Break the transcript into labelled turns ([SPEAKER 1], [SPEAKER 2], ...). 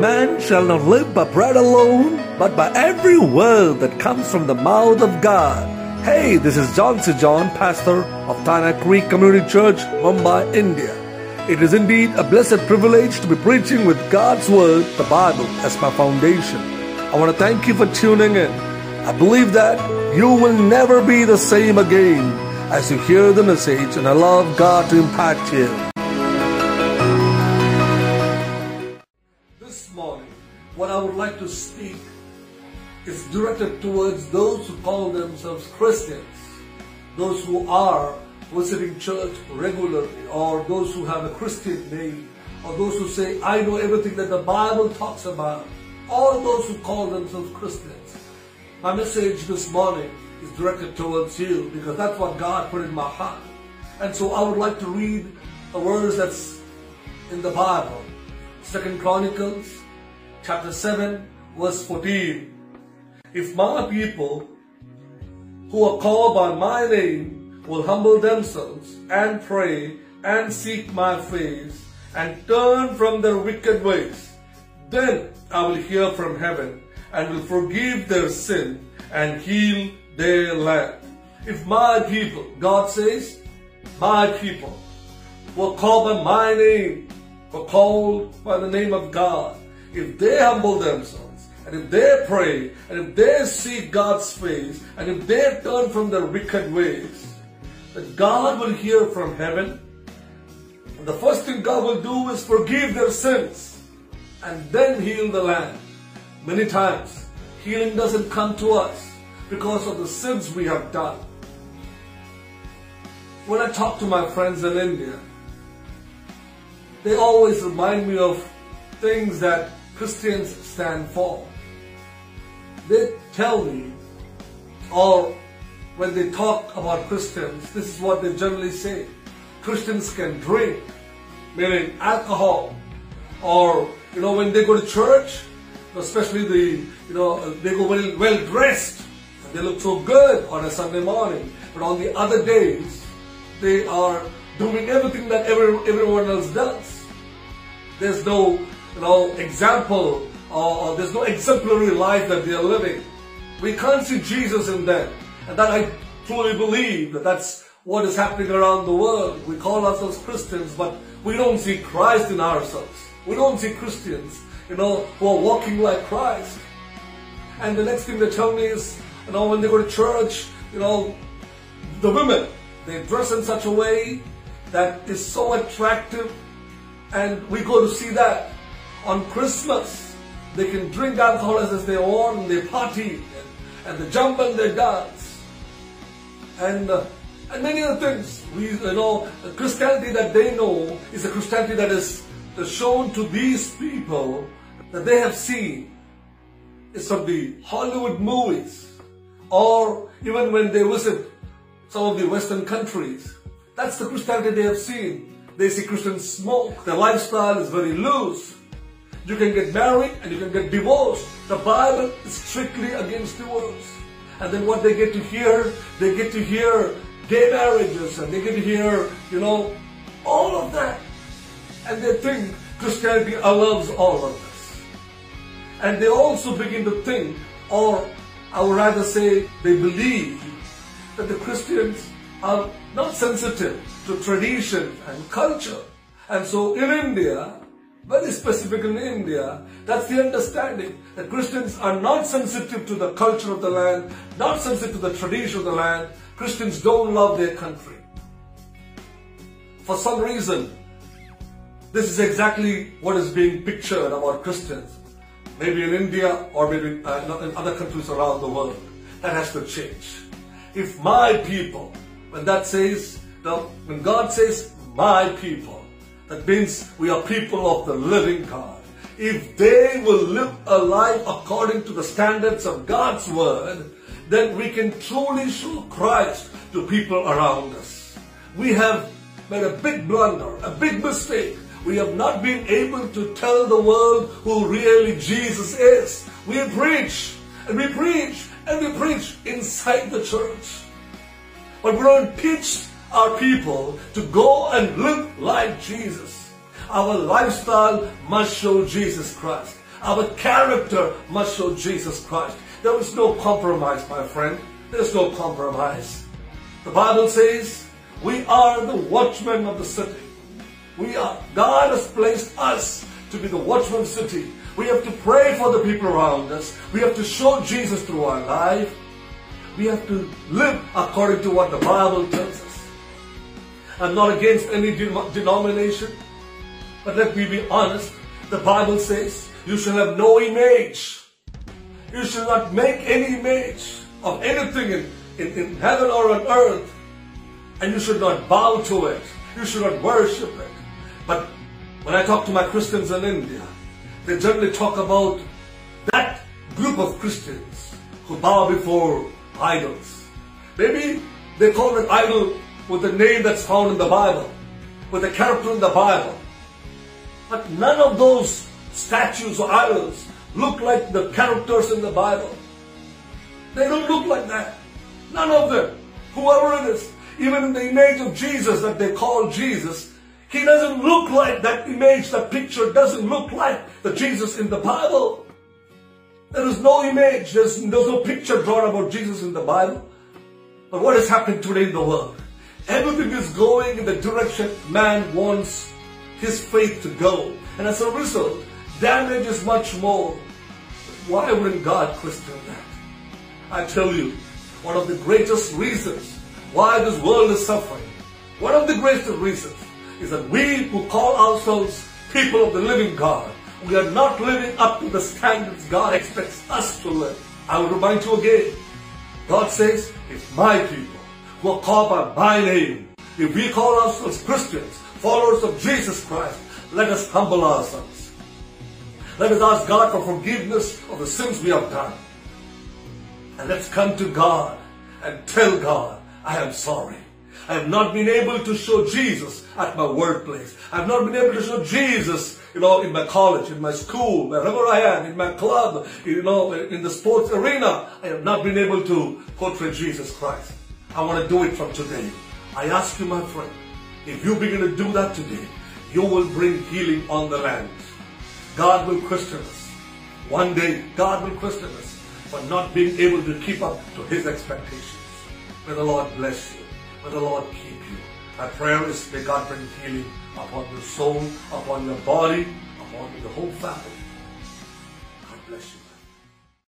[SPEAKER 1] Man shall not live by bread alone, but by every word that comes from the mouth of God. Hey, this is John C. John, pastor of Tana Creek Community Church, Mumbai, India. It is indeed a blessed privilege to be preaching with God's Word, the Bible, as my foundation. I want to thank you for tuning in. I believe that you will never be the same again as you hear the message, and love God to impact you. What I would like to speak is directed towards those who call themselves Christians, those who are visiting church regularly, or those who have a Christian name, or those who say, I know everything that the Bible talks about, all those who call themselves Christians. My message this morning is directed towards you because that's what God put in my heart. And so I would like to read a verse that's in the Bible. Second Chronicles chapter 7 verse 14. If my people who are called by my name will humble themselves and pray and seek my face and turn from their wicked ways, then I will hear from heaven and will forgive their sin and heal their land. If my people, God says, my people, were called by my name, were called by the name of God, if they humble themselves, and if they pray, and if they seek God's face, and if they turn from their wicked ways, that God will hear from heaven. And the first thing God will do is forgive their sins and then heal the land. Many times, healing doesn't come to us because of the sins we have done. When I talk to my friends in India, they always remind me of things that Christians stand for. They tell me, or when they talk about Christians, this is what they generally say. Christians can drink, meaning alcohol, or, you know, when they go to church, especially the, you know, they go well, well dressed, they look so good on a Sunday morning, but on the other days, they are doing everything that every, everyone else does. There's no, you know, example or, or there's no exemplary life that they are living. We can't see Jesus in them. And that I truly believe that that's what is happening around the world. We call ourselves Christians, but we don't see Christ in ourselves. We don't see Christians, you know, who are walking like Christ. And the next thing they tell me is, you know, when they go to church, you know, the women, they dress in such a way that is so attractive and we go to see that on Christmas. They can drink alcohol as they want they party and, and they jump and they dance. And, uh, and many other things. We, you know, the Christianity that they know is a Christianity that is shown to these people that they have seen. It's from the Hollywood movies or even when they visit some of the Western countries. That's the Christianity they have seen. They see Christians smoke. Their lifestyle is very loose. You can get married and you can get divorced. The Bible is strictly against divorce. And then what they get to hear, they get to hear gay marriages and they get to hear, you know, all of that. And they think Christianity allows all of this. And they also begin to think, or I would rather say they believe, that the Christians are not sensitive to tradition and culture. And so in India, very specific in India, that's the understanding that Christians are not sensitive to the culture of the land, not sensitive to the tradition of the land. Christians don't love their country. For some reason, this is exactly what is being pictured about Christians. Maybe in India or maybe uh, in other countries around the world. That has to change. If my people, when that says, when God says my people, that means we are people of the living God. If they will live a life according to the standards of God's word, then we can truly show Christ to people around us. We have made a big blunder, a big mistake. We have not been able to tell the world who really Jesus is. We preach and we preach and we preach inside the church. But we don't teach our people to go and live like Jesus. Our lifestyle must show Jesus Christ. Our character must show Jesus Christ. There is no compromise, my friend. There's no compromise. The Bible says we are the watchmen of the city. We are, God has placed us to be the watchman city. We have to pray for the people around us. We have to show Jesus through our life. We have to live according to what the Bible tells us. I'm not against any denomination, but let me be honest. The Bible says you shall have no image. You shall not make any image of anything in, in, in heaven or on earth. And you should not bow to it. You should not worship it. But when I talk to my Christians in India, they generally talk about that group of Christians who bow before idols. Maybe they call it idol with the name that's found in the Bible, with the character in the Bible. But none of those statues or idols look like the characters in the Bible. They don't look like that. None of them. Whoever it is. Even in the image of Jesus that they call Jesus, he doesn't look like that image, that picture doesn't look like the Jesus in the Bible. There is no image, there's, there's no picture drawn about Jesus in the Bible. But what is happening today in the world? Everything is going in the direction man wants his faith to go. And as a result, damage is much more. Why wouldn't God question that? I tell you, one of the greatest reasons why this world is suffering, one of the greatest reasons is that we who call ourselves people of the living God, we are not living up to the standards God expects us to live. I will remind you again. God says, if my people who are called by my name, if we call ourselves Christians, followers of Jesus Christ, let us humble ourselves. Let us ask God for forgiveness of the sins we have done. And let's come to God and tell God, I am sorry. I have not been able to show Jesus at my workplace. I have not been able to show Jesus, you know, in my college, in my school, wherever I am, in my club, you know, in the sports arena. I have not been able to portray Jesus Christ. I want to do it from today. I ask you, my friend, if you begin to do that today, you will bring healing on the land. God will question us. One day, God will question us for not being able to keep up to His expectations. May the Lord bless you. May the Lord keep you. My prayer is may God bring healing upon your soul, upon your body, upon your whole family.